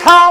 他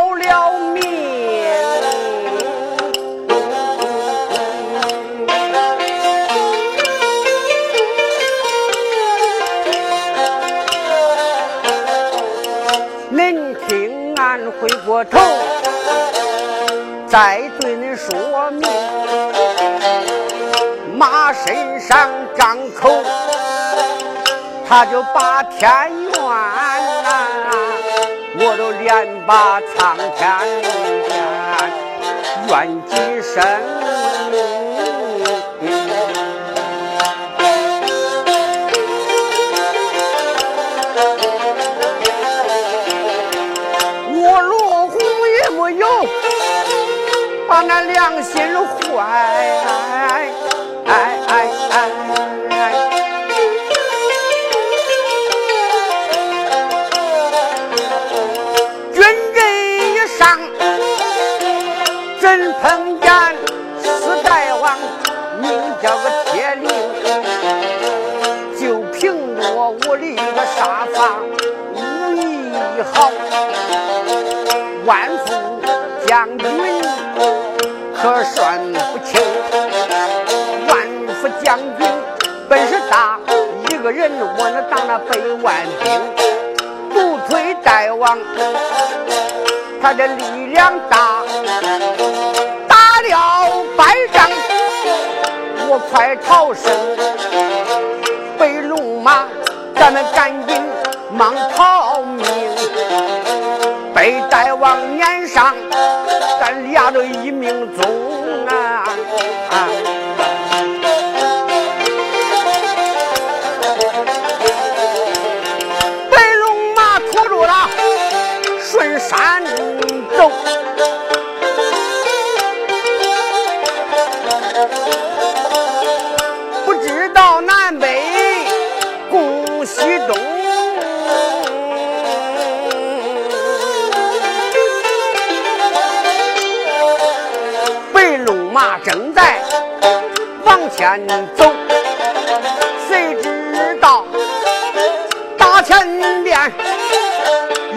神真碰见四代王，名叫个铁灵，就凭着我的一个沙发武艺好，万夫将军可算不轻。万夫将军本事大，一个人我能当那百万兵。独腿大王，他的力量大。快逃生。被龙马，咱们赶紧忙逃命。被大王撵上，咱俩都一命终前走，谁知道大前面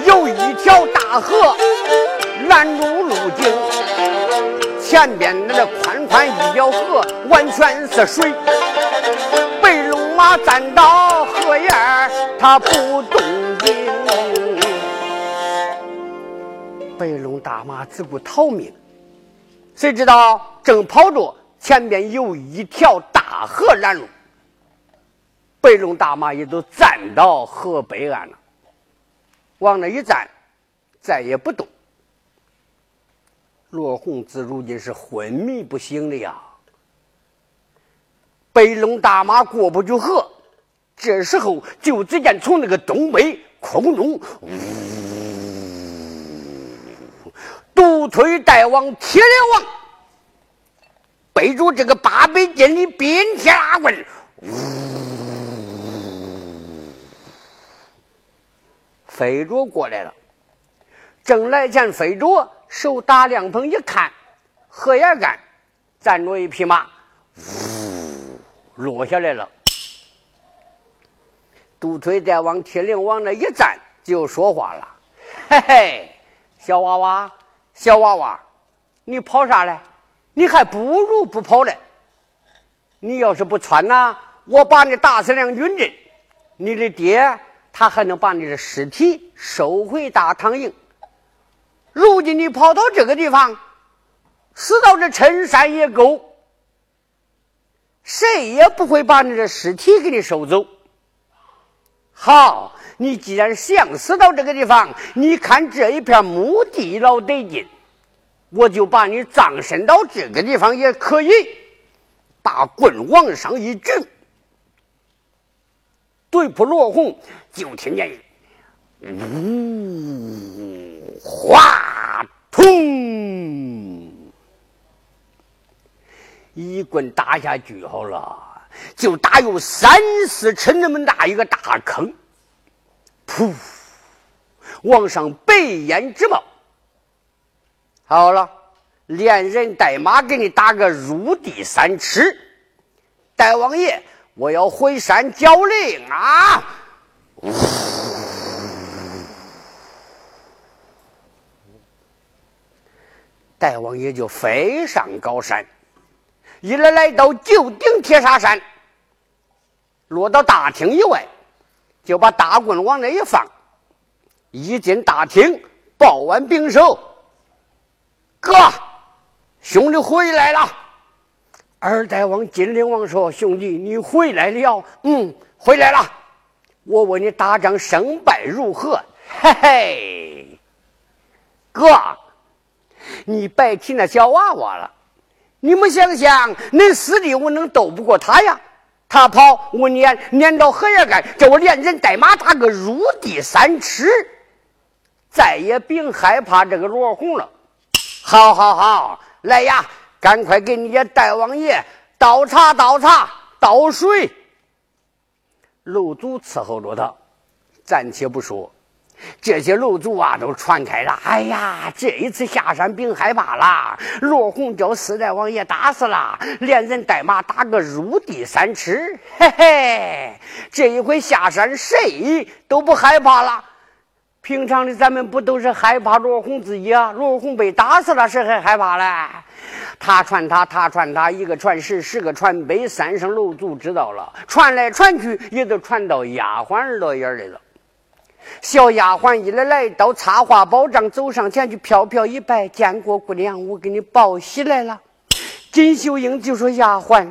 有一条大河拦住路径，前边那宽宽一条河完全是水，白龙马站到河沿他不动静，白龙大马只顾逃命。谁知道正跑着，前边有一条大河拦路，白龙大马也都站到河北岸了，往那一站，再也不动。罗红子如今是昏迷不醒的呀。白龙大马过不去河，这时候就只见从那个东北空中，呜。独腿大王铁脸王背着这个八百斤的冰铁大棍，呜，飞着过来了。正来前飞着，手打凉棚一看，荷叶杆站着一匹马，呜，落下来了。独腿再往铁岭往那一站，就说话了：“嘿嘿，小娃娃。”小娃娃，你跑啥嘞？你还不如不跑嘞。你要是不穿呐，我把你打死两军阵，你的爹他还能把你的尸体收回大唐营。如今你跑到这个地方，死到这陈山野沟，谁也不会把你的尸体给你收走。好。你既然想死到这个地方，你看这一片墓地老得劲，我就把你葬身到这个地方也可以。把棍往上一举，对付罗红，就听见呜哗通，一棍打下去好了，就打有三四尺那么大一个大坑。噗！往上白烟直冒。好了，连人带马给你打个入地三尺。大王爷，我要回山交令啊！大王爷就飞上高山，一来来到九鼎铁砂山，落到大厅以外，就把大棍往那一放，一进大厅，抱完兵手，哥，兄弟回来了。二大王金陵王说：“兄弟，你回来了？嗯，回来了。我问你打仗胜败如何？嘿嘿，哥。”你别提那小娃娃了，你们想想，恁师弟我能斗不过他呀？他跑我撵，撵到河也干，叫我连人带马打个入地三尺，再也别害怕这个罗红了。好好好，来呀，赶快给你家大王爷倒茶倒茶倒水。楼主伺候着他，暂且不说。这些楼主啊，都传开了。哎呀，这一次下山别害怕了。罗红叫四代王爷打死了，连人带马打个入地三尺。嘿嘿，这一回下山谁都不害怕了。平常的咱们不都是害怕罗红自己啊？罗红被打死了，谁还害怕嘞？他传他，他传他，一个传十，十个传百，三声楼主知道了，传来传去，也都传到丫鬟耳朵眼里了。小丫鬟一来来到插花宝帐，走上前去，飘飘一拜：“见过姑娘，我给你报喜来了。”金秀英就说：“丫鬟，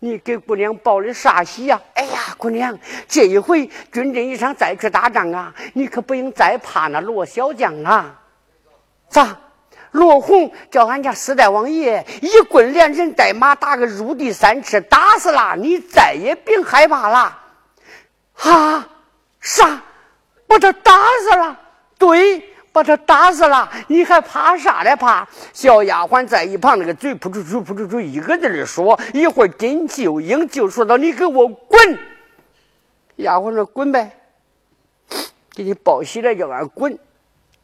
你给姑娘报的啥喜呀？”“哎呀，姑娘，这一回军阵一场，再去打仗啊，你可不用再怕那罗小将啊。”“咋？罗红叫俺家四代王爷一棍连人带马打个入地三尺，打死了，你再也别害怕了。”“啊？啥？”把他打死了，对，把他打死了，你还怕啥嘞？怕？小丫鬟在一旁那个嘴噗出出噗出出一个劲儿的说，一会儿金秀英就说到：“你给我滚！”丫鬟说：“滚呗，给你报喜来，叫俺滚。”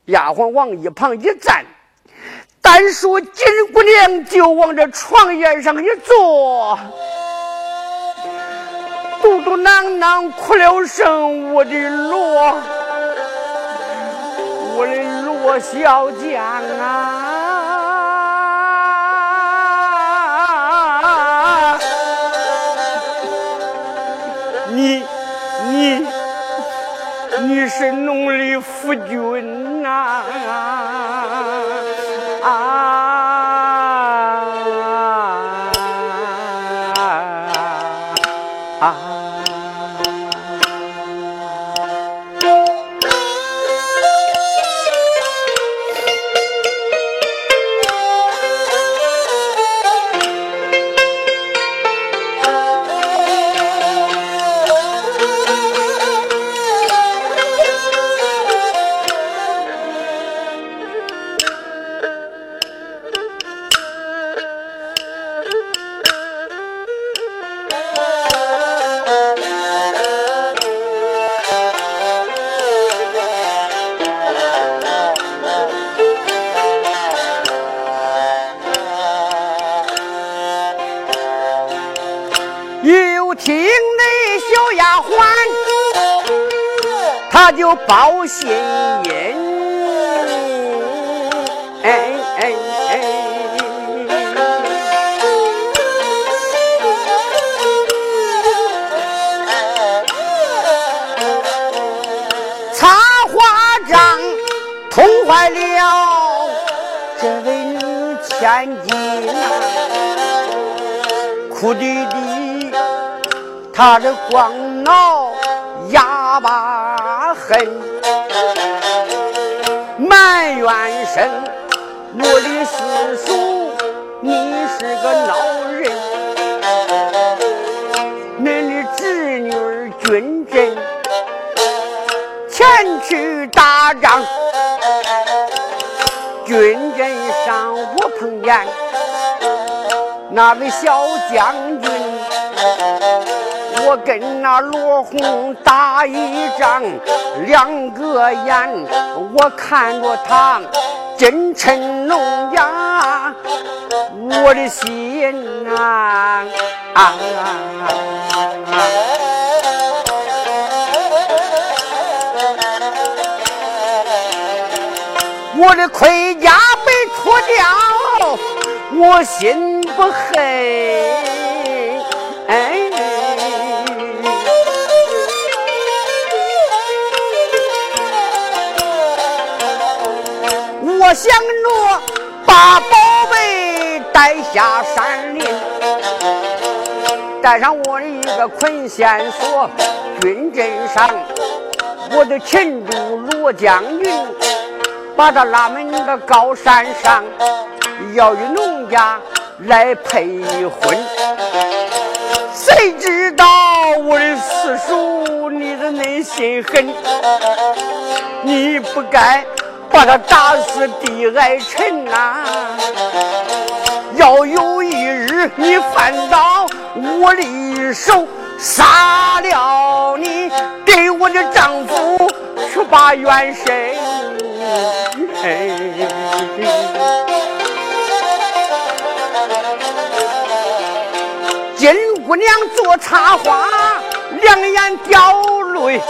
丫鬟往一旁一站，单说金姑娘就往这床沿上一坐。嘟嘟囔囔哭了声，我的罗，我的罗小将啊！你你你是农历夫君就报信音，哎哎哎！插花帐痛坏了这位女千金，哭滴滴，她的光脑哑巴。恨埋怨声，我的师叔，你是个孬人。恁的侄女儿军阵前去打仗，军阵上我碰见那位小将军。我跟那罗红打一仗两个眼我看着他真称浓呀我的心呐啊我的盔甲被脱掉我心不黑我想着把宝贝带下山林，带上我的一个捆线索，军阵上我的擒住罗将军。把他拉门个高山上，要与农家来配婚。谁知道我的四叔你的内心狠，你不该把他打死地矮沉呐！要有一日你犯到我的手，杀了你，给我的丈夫去把冤伸。金姑娘做插花，两眼掉泪。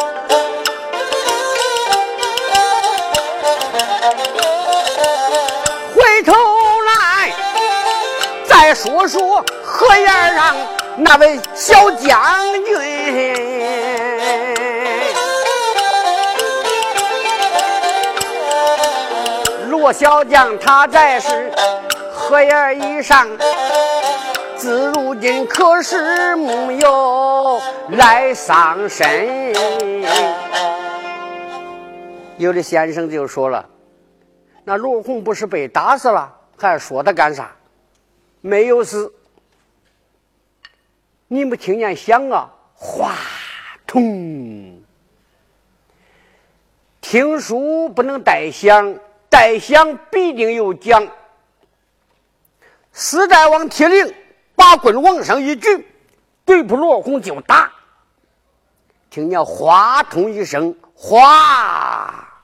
再说说河沿上那位小将军。罗小将他在是河沿以上，自如今可是木有来丧身。有的先生就说了：“那罗红不是被打死了，还说他干啥？没有死。你们听见响啊？哗，通。听书不能带响。”带响必定有奖。四代王铁岭把棍往上一举，对付罗红就打。听见哗通一声，哗，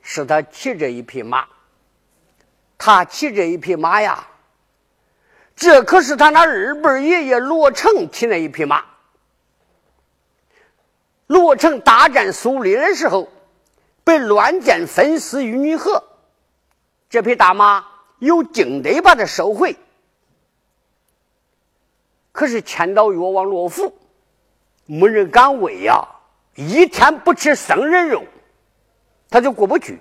是他骑着一匹马。他骑着一匹马呀，这可是他那二辈爷爷罗成骑那一匹马。罗成大战苏黎的时候，被乱箭分尸于女河。这匹大马有经得把它收回，可是千岛越王罗浮没人敢喂呀！一天不吃生人肉，他就过不去。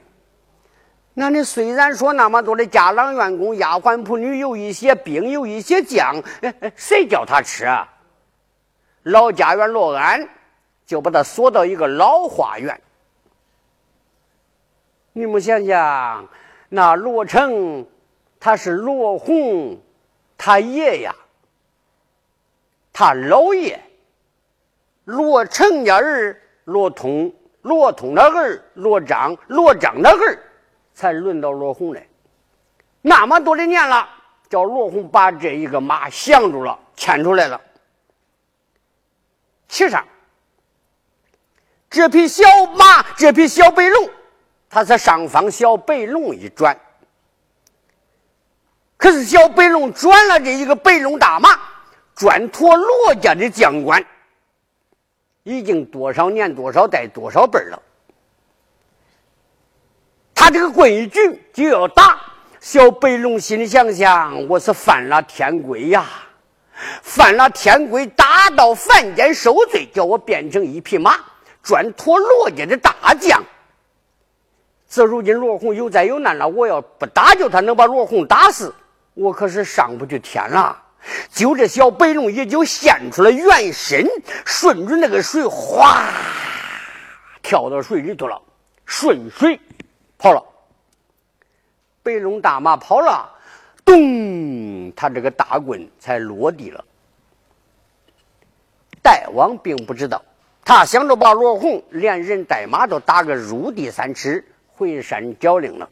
那你虽然说那么多的家郎员工、丫鬟仆女，有一些兵，有一些将，谁叫他吃？啊？老家园罗安就把他锁到一个老花园。你们想想。那罗成，他是罗红，他爷呀，他老爷，罗成家儿罗通，罗通的儿罗章，罗章的儿才轮到罗红来。那么多的年了，叫罗红把这一个马降住了，牵出来了，骑上这匹小马，这匹小白龙。他在上方小白龙一转，可是小白龙转了这一个白龙大马，转脱罗家的将官，已经多少年多少代多少辈了。他这个规矩就要打小白龙，心里想想：我是犯了天规呀，犯了天规，打到凡间受罪，叫我变成一匹马，转脱罗家的大将。自如今罗红有灾有难了，我要不打救他，能把罗红打死，我可是上不去天了。就这小白龙也就现出了原身，顺着那个水，哗，跳到水里头了，顺水跑了。白龙大马跑了，咚，他这个大棍才落地了。大王并不知道，他想着把罗红连人带马都打个入地三尺。回山剿令了。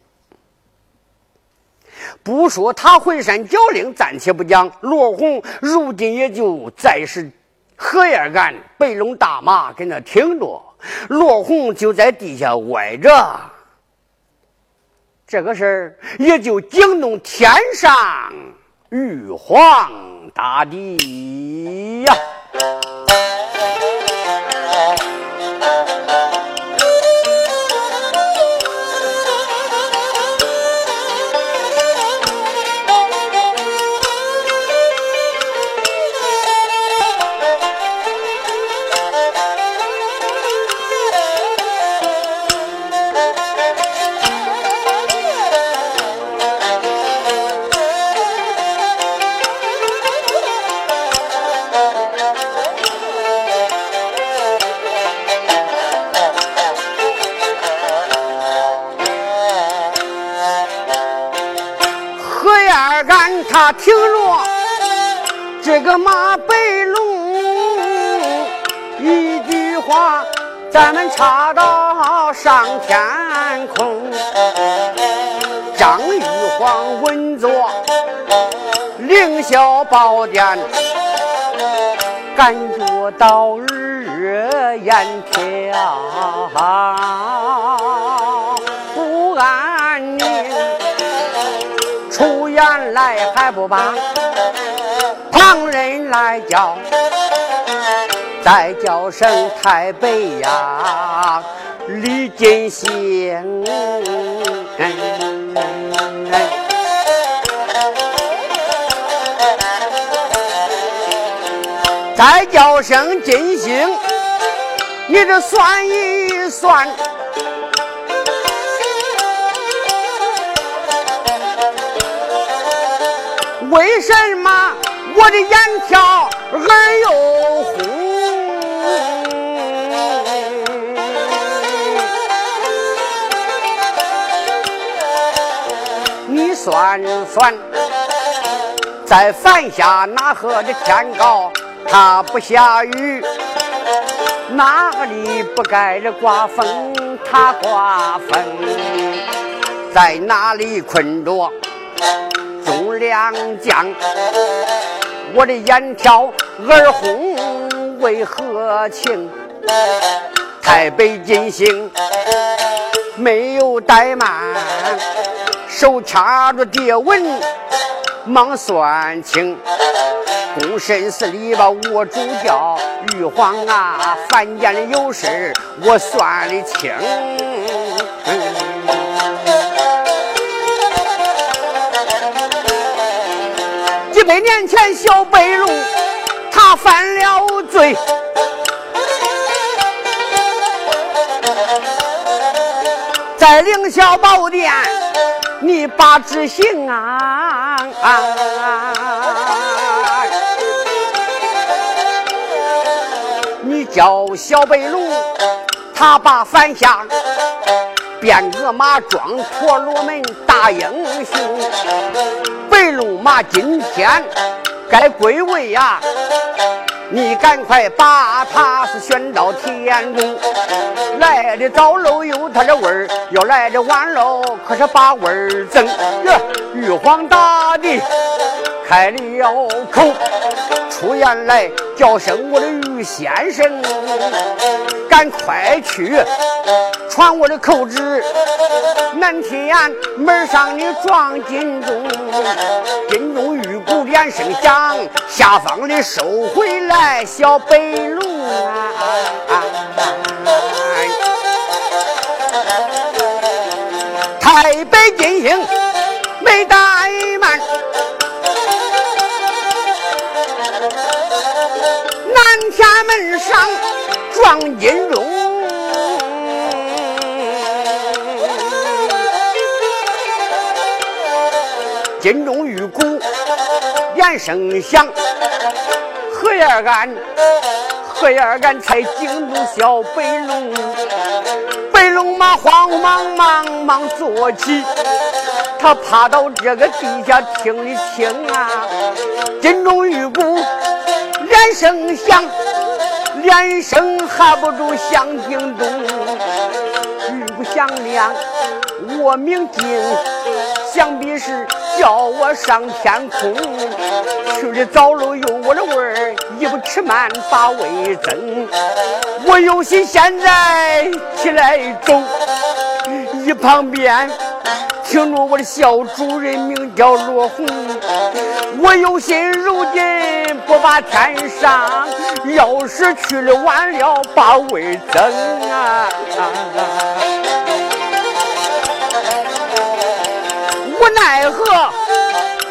不说他回山剿令，暂且不讲。罗红如今也就再是荷叶干白龙大马跟那挺着，罗红就在地下歪着。这个事儿也就惊动天上玉皇大帝呀。这个马背龙一句话，咱们插到上天空。张玉皇稳坐凌霄宝殿，感觉到日月炎跳，不安宁。出言来还不把旁人来叫，再叫声太白呀，李金星。再叫声金星，你这算一算，为什么我的眼跳耳又红？你算算，在凡下哪和的天高？它不下雨，哪里不该的刮风？它刮风，在哪里困着两将？我的眼挑耳红为何情？台北金星没有怠慢，手掐着蝶纹忙算清。公审司里吧，我主教玉皇啊，凡间的有事我算的清。百年前，小白龙他犯了罪，在凌霄宝殿，你把执行啊！叫小白龙，他把反下变个马装婆罗门大英雄。白龙马今天该归位呀，你赶快把他是选到天宫。来的早喽有他的味儿，要来的晚喽可是把味儿增。玉皇大帝开了口。出言来叫声我的于先生，赶快去传我的口旨。南天门上的撞金钟，金钟玉鼓连声响，下方的收回来小白龙啊！台北金星没怠慢。南天门上撞金钟，金钟玉鼓连声响，何眼俺何眼俺才惊动小白龙，龙马慌忙忙忙坐起，他趴到这个地下听一听啊，金钟玉鼓。连声响，连声喊不住响叮咚，玉不响亮，我明镜，想必是叫我上天空。去的早喽有我的味儿，一不吃慢把味增。我有心现在起来走，一旁边。听着我的小主人名叫罗红，我有心如今不把天上，要是去了晚了把位增啊！奈何，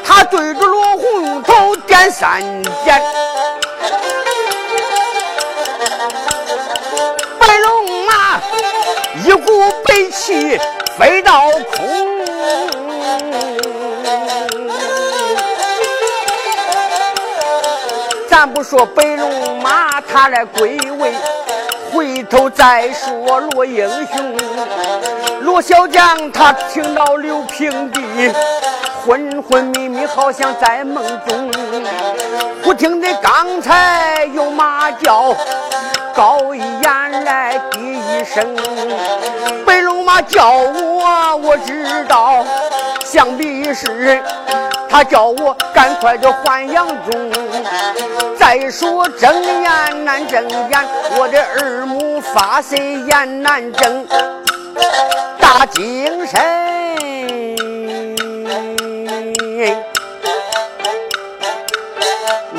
他对着罗红头点三点，白龙马一股白气飞到空。咱不说白龙马，他来归位，回头再说罗英雄，小将他听到刘平的昏昏迷迷，好像在梦中。忽听得刚才有马叫，高一眼来低一声，白龙马叫我，我知道，想必是。他叫我赶快的还阳中。再说睁眼难睁眼，我的耳目发涩眼难睁，大精神。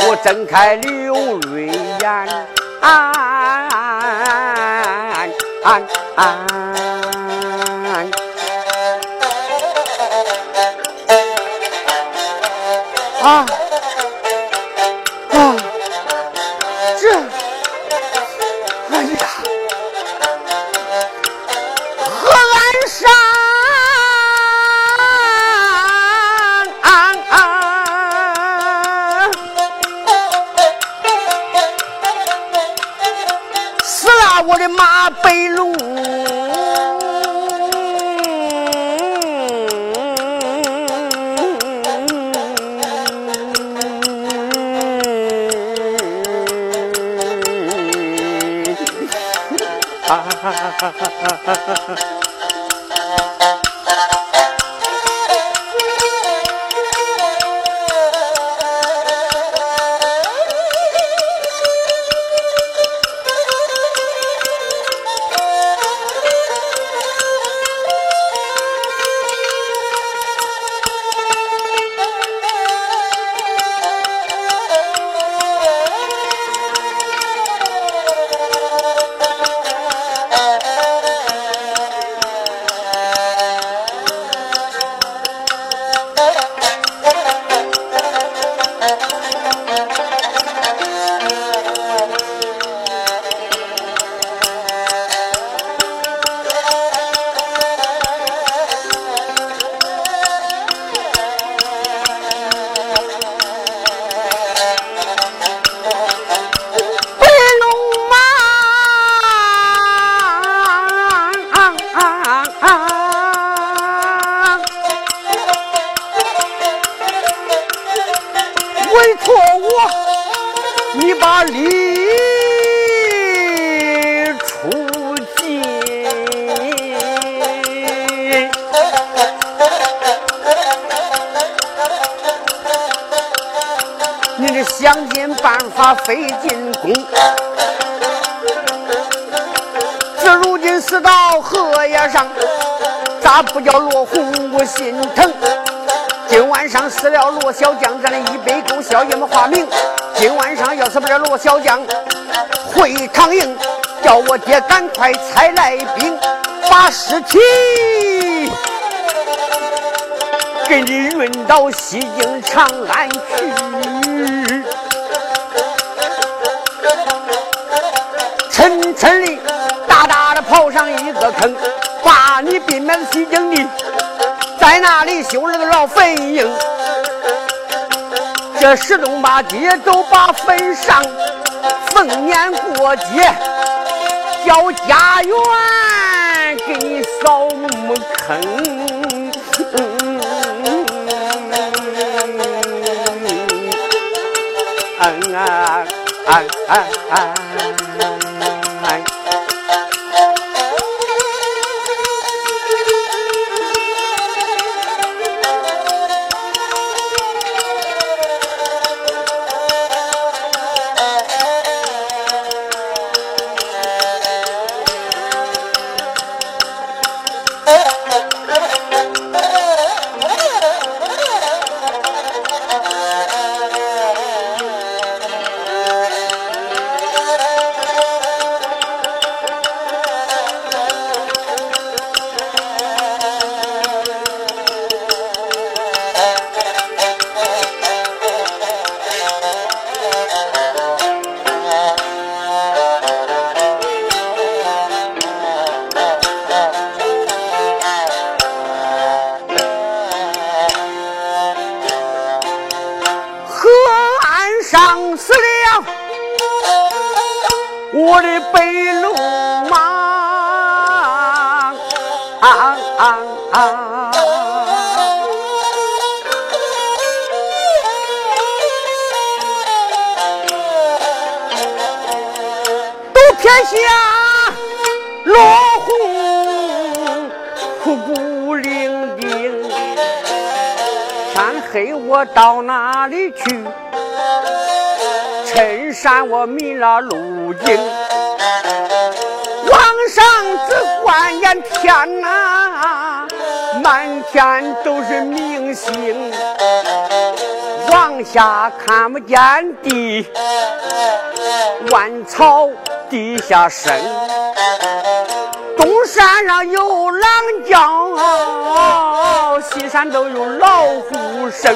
我睁开流泪眼，啊！的马背龙。哈 小将回唐营，叫我爹赶快差来兵，把尸体给你运到西京长安去。沉沉的，大大的刨上一个坑，把你兵满西京的，在那里修了个老坟茔。这十东八街都把坟上，逢年过节叫家园给你扫墓坑。嗯啊啊啊伤死了。我的白龙马啊啊啊都天下落红孤孤伶仃天黑我到哪里去衬衫我迷了路径。往上只观见天哪，满天都是明星。往下看不见地，万草地下深。东山上有狼叫，西山都有老虎声。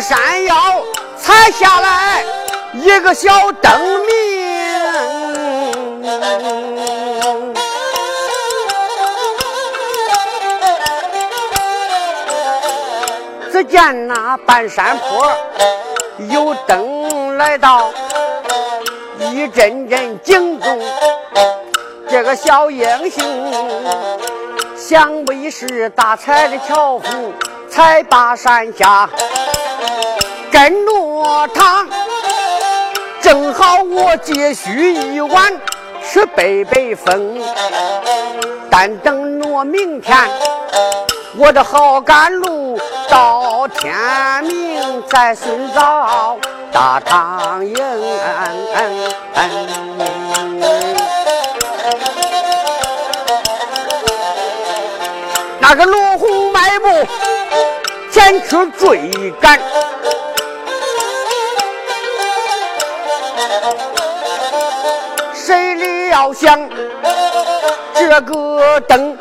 山腰采下来一个小灯明，只见那半山坡有灯来到，一阵阵惊动这个小英雄，想必是大财的樵夫才把山下。跟着他，正好我借须一晚吃北北风。但等我明天，我的好赶路到天明再寻找大唐营。那个罗红迈步前去追赶。要想这个灯，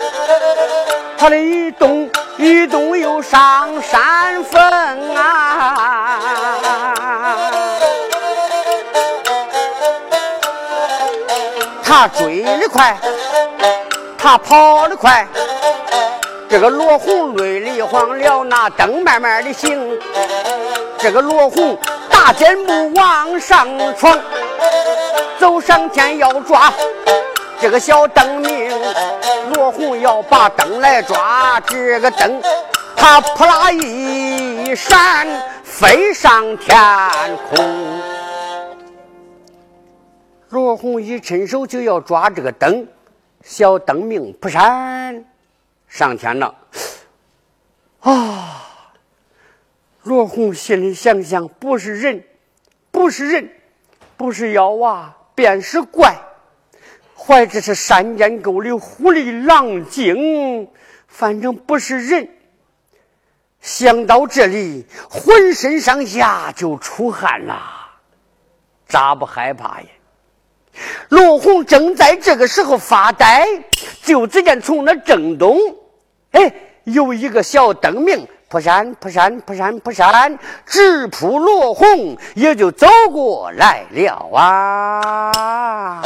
它的一动一动又上山峰啊！他追的快，他跑的快，这个罗红泪里慌了，那灯慢慢的行，这个罗红大箭步往上闯。走上前要抓这个小灯明，罗红要把灯来抓，这个灯他扑啦一闪飞上天空。罗红一伸手就要抓这个灯，小灯明扑闪上天了。啊！罗红心里想想，不是人，不是人，不是妖啊！便是怪，或者是山间沟里狐狸狼精，反正不是人。想到这里，浑身上下就出汗了，咋不害怕呀？罗红正在这个时候发呆，就只见从那正东，哎，有一个小灯明。扑闪扑闪扑闪扑闪，直扑罗红，也就走过来了啊。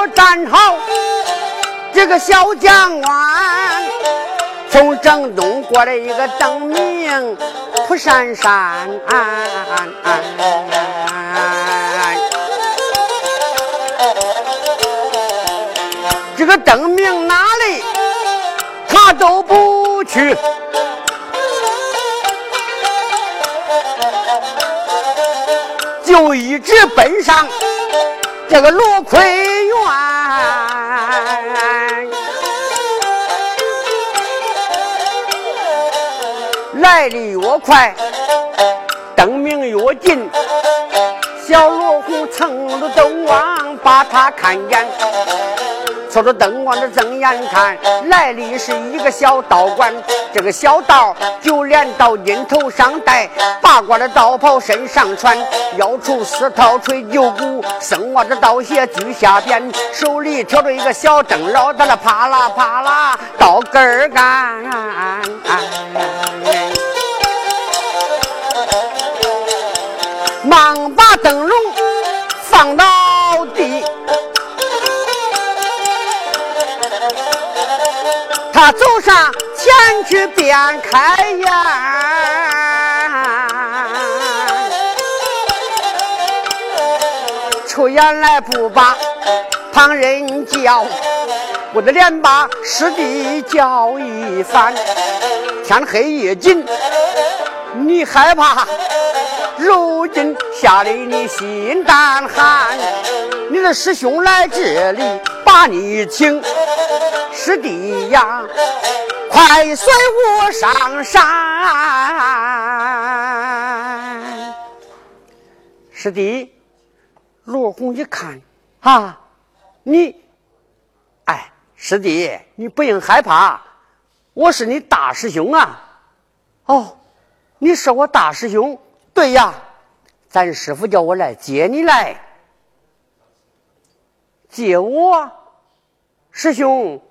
山坡站好，这个小江湾，从正东过来一个灯明蒲闪闪，这个灯明哪里他都不去，就一直奔上这个罗奎愿，来的越快，灯明越近。小罗虎蹭着灯往把他看见，瞅着灯光的睁眼看，来的是一个小道观。这个小道就连到肩头上戴，八卦的道袍身上穿，腰处四套吹九鼓，生娃的道鞋居下边，手里挑着一个小灯笼，在那啪啦啪啦到根儿干。忙把灯笼放到他走上前去便开眼，出言来不把旁人叫，我的脸把师弟叫一番，天黑夜紧，你害怕？如今吓得你心胆寒，你的师兄来这里把你请，师弟呀，快随我上山。师弟，罗红一看啊，你，哎，师弟，你不用害怕，我是你大师兄啊。哦，你是我大师兄。对呀，咱师傅叫我来接你来，接我，师兄，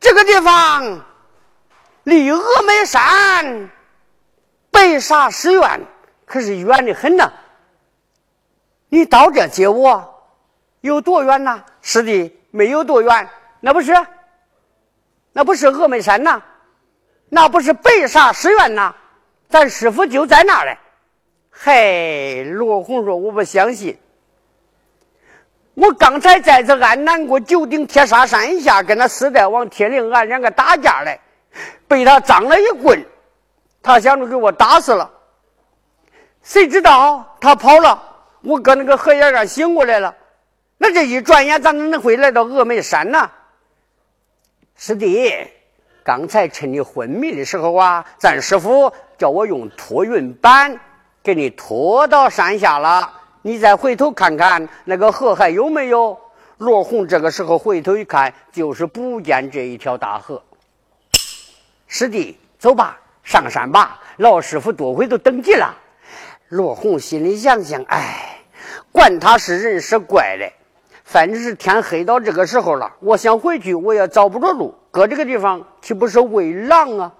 这个地方离峨眉山白沙寺院可是远的很呐。你到这接我有多远呐？师弟，没有多远，那不是，那不是峨眉山呐，那不是白沙寺院呐。咱师傅就在那嘞，嗨！罗红说：“我不相信，我刚才在这安南国九鼎铁砂山下跟那四代王铁灵俺两个打架嘞，被他张了一棍，他想着给我打死了。谁知道他跑了，我搁那个河沿上醒过来了。那这一转眼，咋能会来到峨眉山呢？师弟。”刚才趁你昏迷的时候啊，咱师傅叫我用托运板给你拖到山下了。你再回头看看那个河还有没有？罗红这个时候回头一看，就是不见这一条大河。师弟，走吧，上山吧。老师傅多会都等急了。罗红心里想想，哎，管他是人是怪的。反正是天黑到这个时候了，我想回去，我也找不着路。搁这个地方岂不是喂狼啊？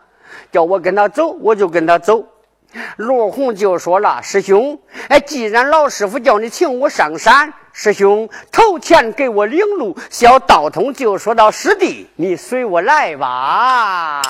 叫我跟他走，我就跟他走。罗红就说了：“师兄，哎，既然老师傅叫你请我上山，师兄投钱给我领路。”小道童就说到：“师弟，你随我来吧。”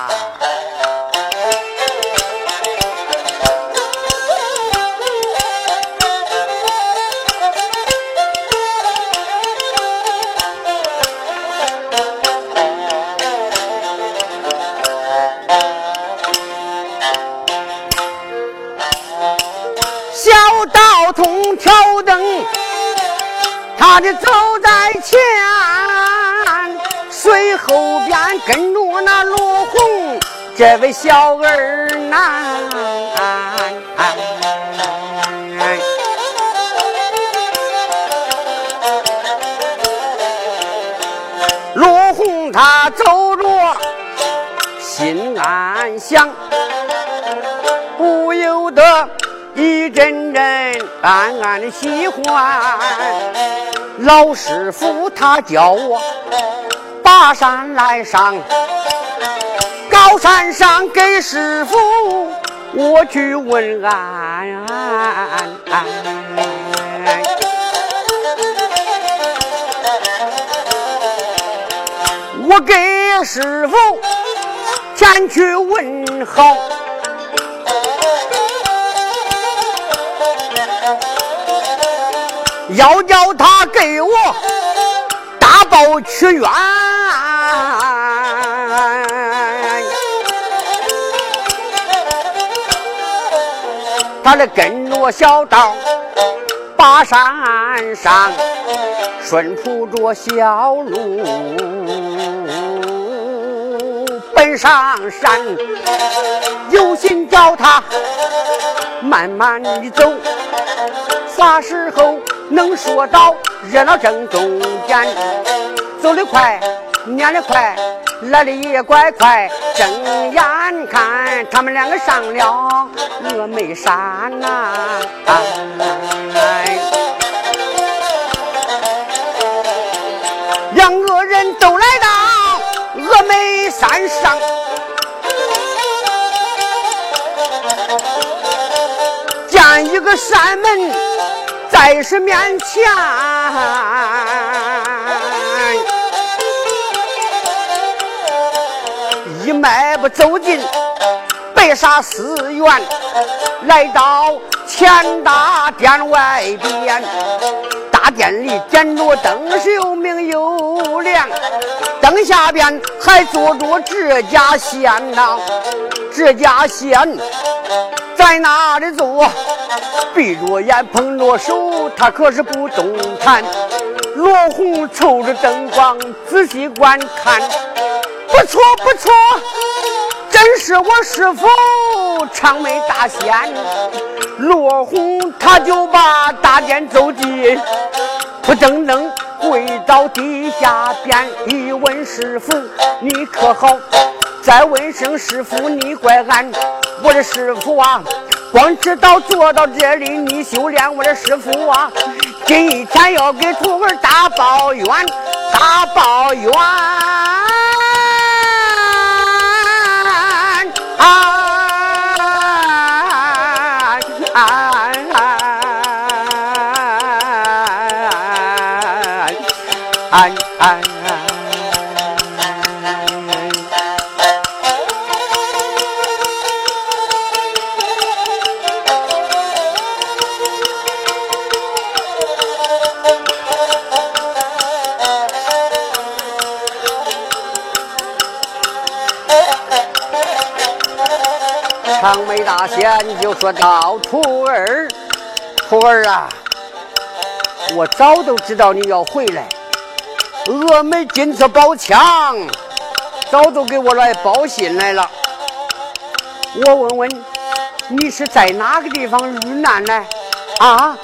他的走在前，随后边跟着那罗红这位小儿男。罗红他走着，心暗想，不由得。一阵阵暗暗的喜欢，老师傅他叫我爬山来上，高山上给师傅我去问安。我给师傅前去问好。要叫他给我大报屈冤。他的跟着小道，把山上顺铺着小路，奔上山，有心叫他慢慢的走，啥时候能说到热闹正中间？走得快，撵得快。来的也怪快，睁眼看他们两个上了峨眉山呐！两个人都来到峨眉山上，见一个山门在是面前。一迈步走进白沙寺院，来到前大殿外边。大殿里点着灯，是又明又亮。灯下边还坐着这家仙呐，这家仙在那里坐？闭着眼，捧着手，他可是不动弹。罗红瞅着灯光，仔细观看。不错不错，真是我师傅长眉大仙。罗红他就把大殿走进，扑噔噔跪到地下边，一问师傅你可好？再问声师傅你怪俺，我的师傅啊，光知道坐到这里你修炼，我的师傅啊，今天要给徒儿大抱怨，大抱怨。先就说道：“徒儿，徒儿啊，我早都知道你要回来。峨眉金子宝枪早都给我来报信来了。我问问你是在哪个地方遇难呢？啊？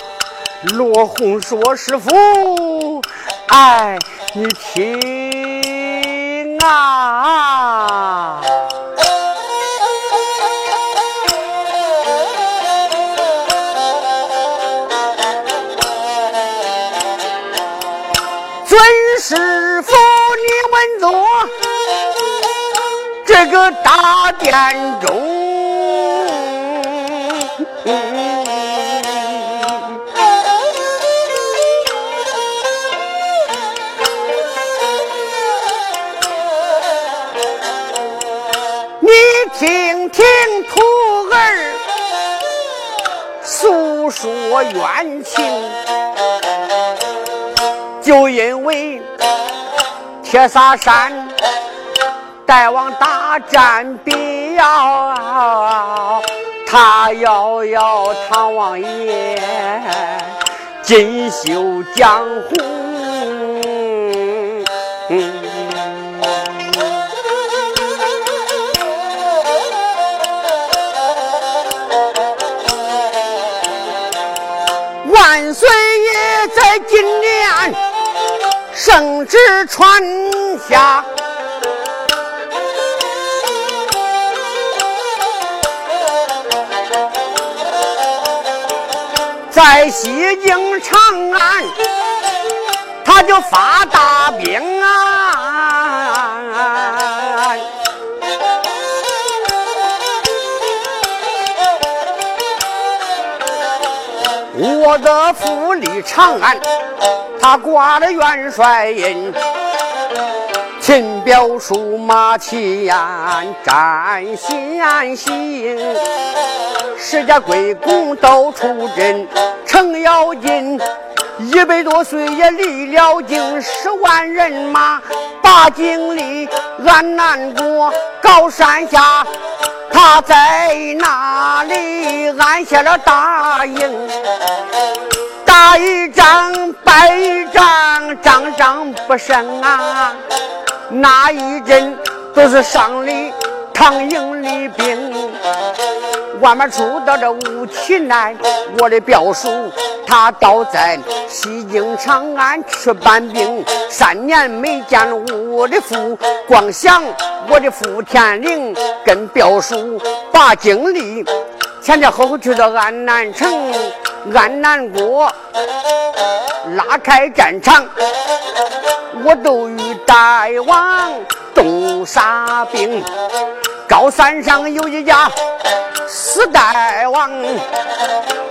罗红说：师傅，哎，你听啊。”大殿中，你听听徒儿诉说冤情。就因为铁砂山大王大战必要，他要要唐王爷锦绣江湖，万岁爷在今年。圣旨传下，在西京长安，他就发大兵啊！我的府里长安。他挂了元帅印，秦表书马齐言，占先行，十家贵公都出阵，程咬金一百多岁也离了京，十万人马把京里，俺南国高山下，他在那里安下了大营，打一仗败一仗，仗仗不胜啊！那一阵都是上里唐营里兵。外面出到这吴起来，我的表叔他倒在西京长安去搬兵，三年没见我的父，光想我的父天灵跟表叔把经历，前前后后去到安南城，安南国拉开战场，我都与大王动杀兵，高山上有一家。四代王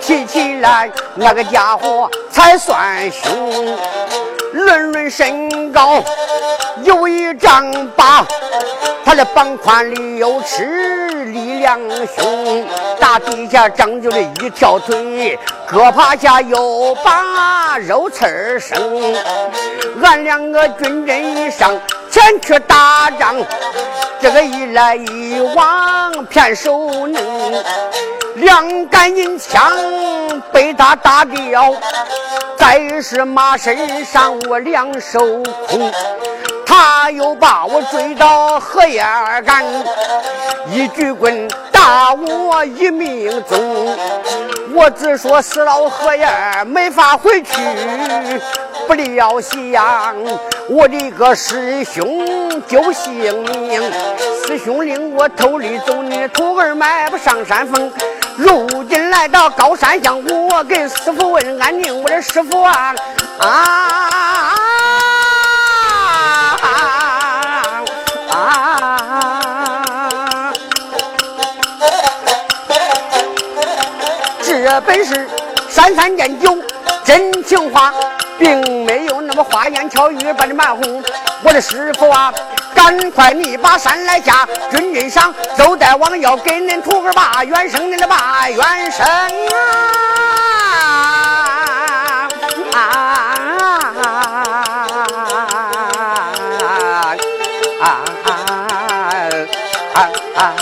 提起来，那个家伙才算凶。论论身高有一丈八，他的膀宽里有尺，力量凶。大地下长就了一条腿，胳膊下有把肉刺儿生。俺两个军人一上。前去打仗，这个一来一往偏手能，两杆银枪被他打掉，再是马身上我两手空，他又把我追到荷叶杆，一举棍打我一命中，我只说死了荷叶没法回去。不料想，我的个师兄救性命，师兄领我偷里走，你徒儿迈不上山峰。如今来到高山乡，我给师傅问安宁，我的师傅啊啊啊！这本是三三见九，真情话。并没有那么花言巧语把你瞒哄，我的师傅啊，赶快你把山来下，军阵上周大王要给恁徒儿把元生，恁的把元生啊！啊啊啊啊啊啊啊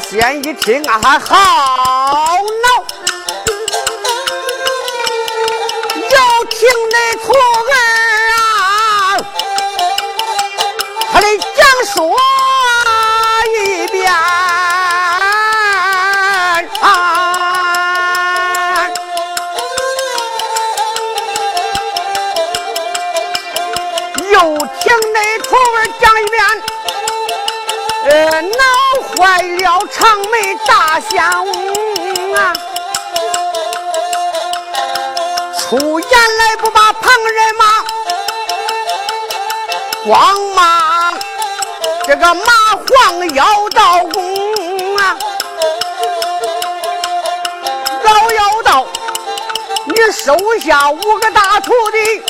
仙一听啊，好大仙啊！出言来不把旁人骂，光骂这个马黄妖道公啊！老妖道，你收下五个大徒弟，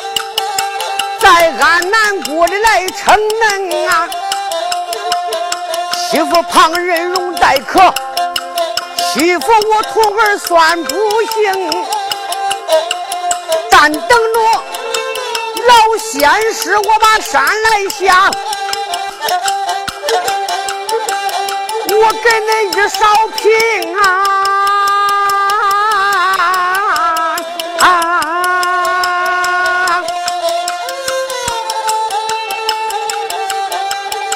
在安南国里来称能啊！欺负旁人容待可，欺负我徒儿算不行。但等着老仙师，我把山来下，我给恁一烧平啊！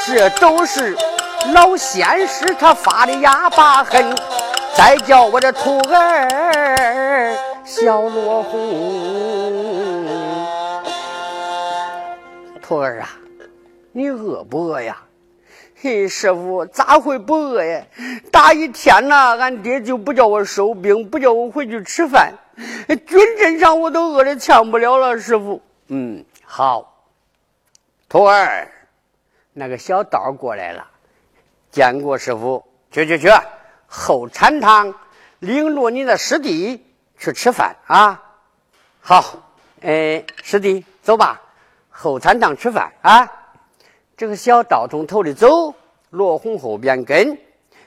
这都是。老仙师他发的哑巴狠，再叫我的徒儿小罗红。徒儿啊，你饿不饿呀？嘿，师傅咋会不饿呀？大一天呐，俺爹就不叫我收兵，不叫我回去吃饭。军阵上我都饿得呛不了了，师傅。嗯，好。徒儿，那个小道过来了，见过师傅。去去去，后禅堂领着你的师弟去吃饭啊。好，哎，师弟，走吧，后禅堂吃饭啊。这个小道从头里走，罗红后边跟，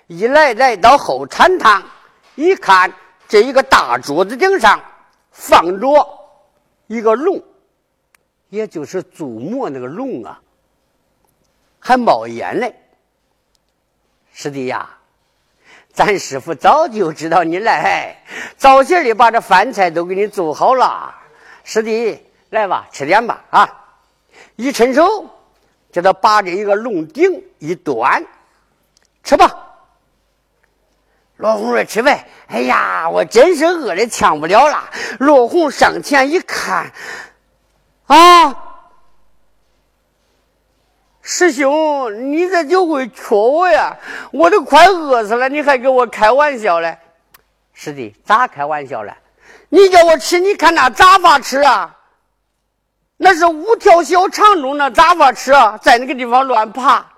一来来到后禅堂，一看这一个大桌子顶上放着一个龙，也就是祖母那个龙啊，还冒烟嘞。师弟呀，咱师傅早就知道你来，早些的把这饭菜都给你做好了。师弟，来吧，吃点吧啊！一伸手。叫他把这一个龙鼎一端，吃吧。罗红说：“吃呗。”哎呀，我真是饿的呛不了了。罗红上前一看，啊，师兄，你这就会缺我呀？我都快饿死了，你还给我开玩笑嘞？师弟，咋开玩笑嘞？你叫我吃，你看那咋法吃啊？那是五条小肠中那咋法吃啊？在那个地方乱爬，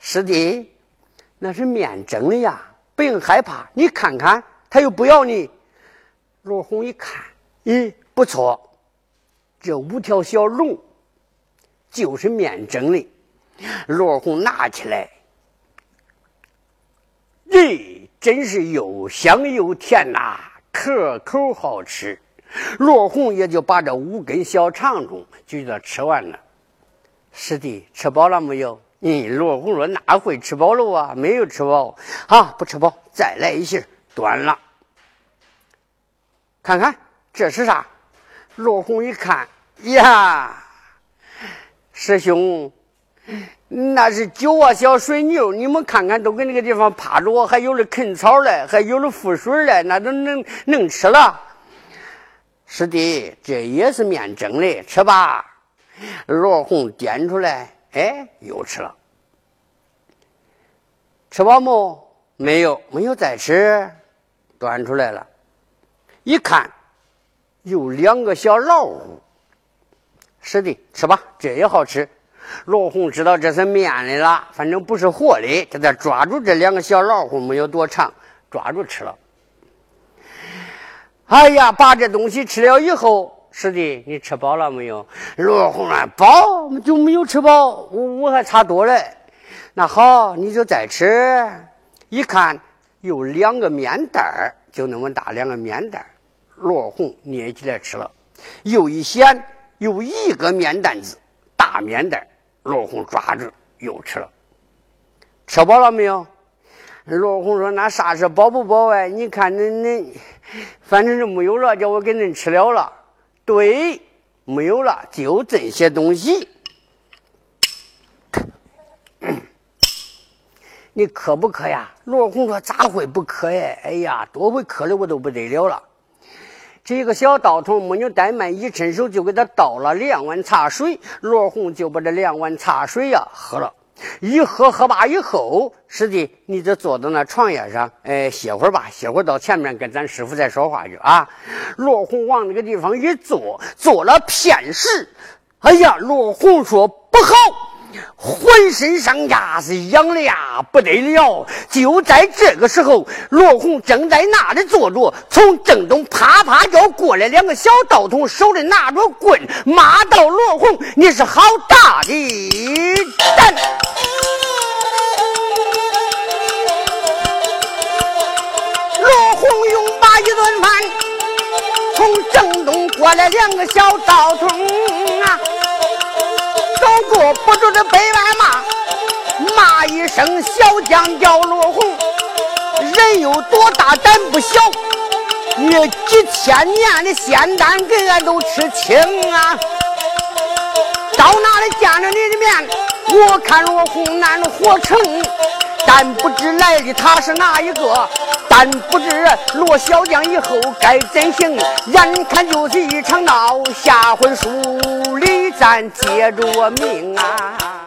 师弟，那是面蒸的呀，不用害怕。你看看，他又不要你。罗红一看，咦，不错，这五条小龙就是面蒸的。罗红拿起来，咦，真是又香又甜呐，可口好吃。罗红也就把这五根小肠中就这吃完了。师弟吃饱了没有？嗯，罗红说：“哪会吃饱了啊？没有吃饱啊，不吃饱，再来一些，端了。看看这是啥？”罗红一看，呀，师兄，那是九啊小水牛，你们看看，都跟那个地方趴着，还有的啃草嘞，还有的浮水嘞，那都能能吃了。师弟，这也是面蒸的，吃吧。罗红点出来，哎，又吃了。吃饱没？没有，没有再吃。端出来了，一看，有两个小老虎。师弟，吃吧，这也好吃。罗红知道这是面的了，反正不是活的，给他抓住这两个小老虎，没有多长，抓住吃了。哎呀，把这东西吃了以后，师弟，你吃饱了没有？罗红啊，饱就没有吃饱，我我还差多嘞。那好，你就再吃。一看有两个面袋儿，就那么大两个面袋儿。罗红捏起来吃了，又一掀有一个面担子，大面袋。罗红抓住又吃了。吃饱了没有？罗红说：“那啥是饱不饱哎？你看恁恁。”反正是没有了，叫我给恁吃了了。对，没有了，就这些东西。你渴不渴呀？罗红说：“咋会不渴呀？哎呀，多会渴的我都不得了了。”这个小道童没有怠慢，一伸手就给他倒了两碗茶水。罗红就把这两碗茶水呀喝了。一喝喝罢以后，师弟，你就坐到那床沿上，哎，歇会儿吧，歇会儿到前面跟咱师傅再说话去啊。罗红往那个地方一坐，坐了片时，哎呀，罗红说不好。浑身上下是痒的呀，不得了！就在这个时候，罗红正在那里坐着，从正东啪啪叫过来两个小道童，手里拿着棍，骂道：“罗红，你是好大的胆！”罗红用把一顿饭，从正东过来两个小道童啊。坐不住的北外骂，骂一声小将叫罗红，人有多大胆不小，你几千年的仙丹给俺都吃清啊！到哪里见着你的面，我看罗红难活成。但不知来的他是哪一个，但不知罗小将以后该怎行。眼看就是一场闹，下回书里咱接着命啊。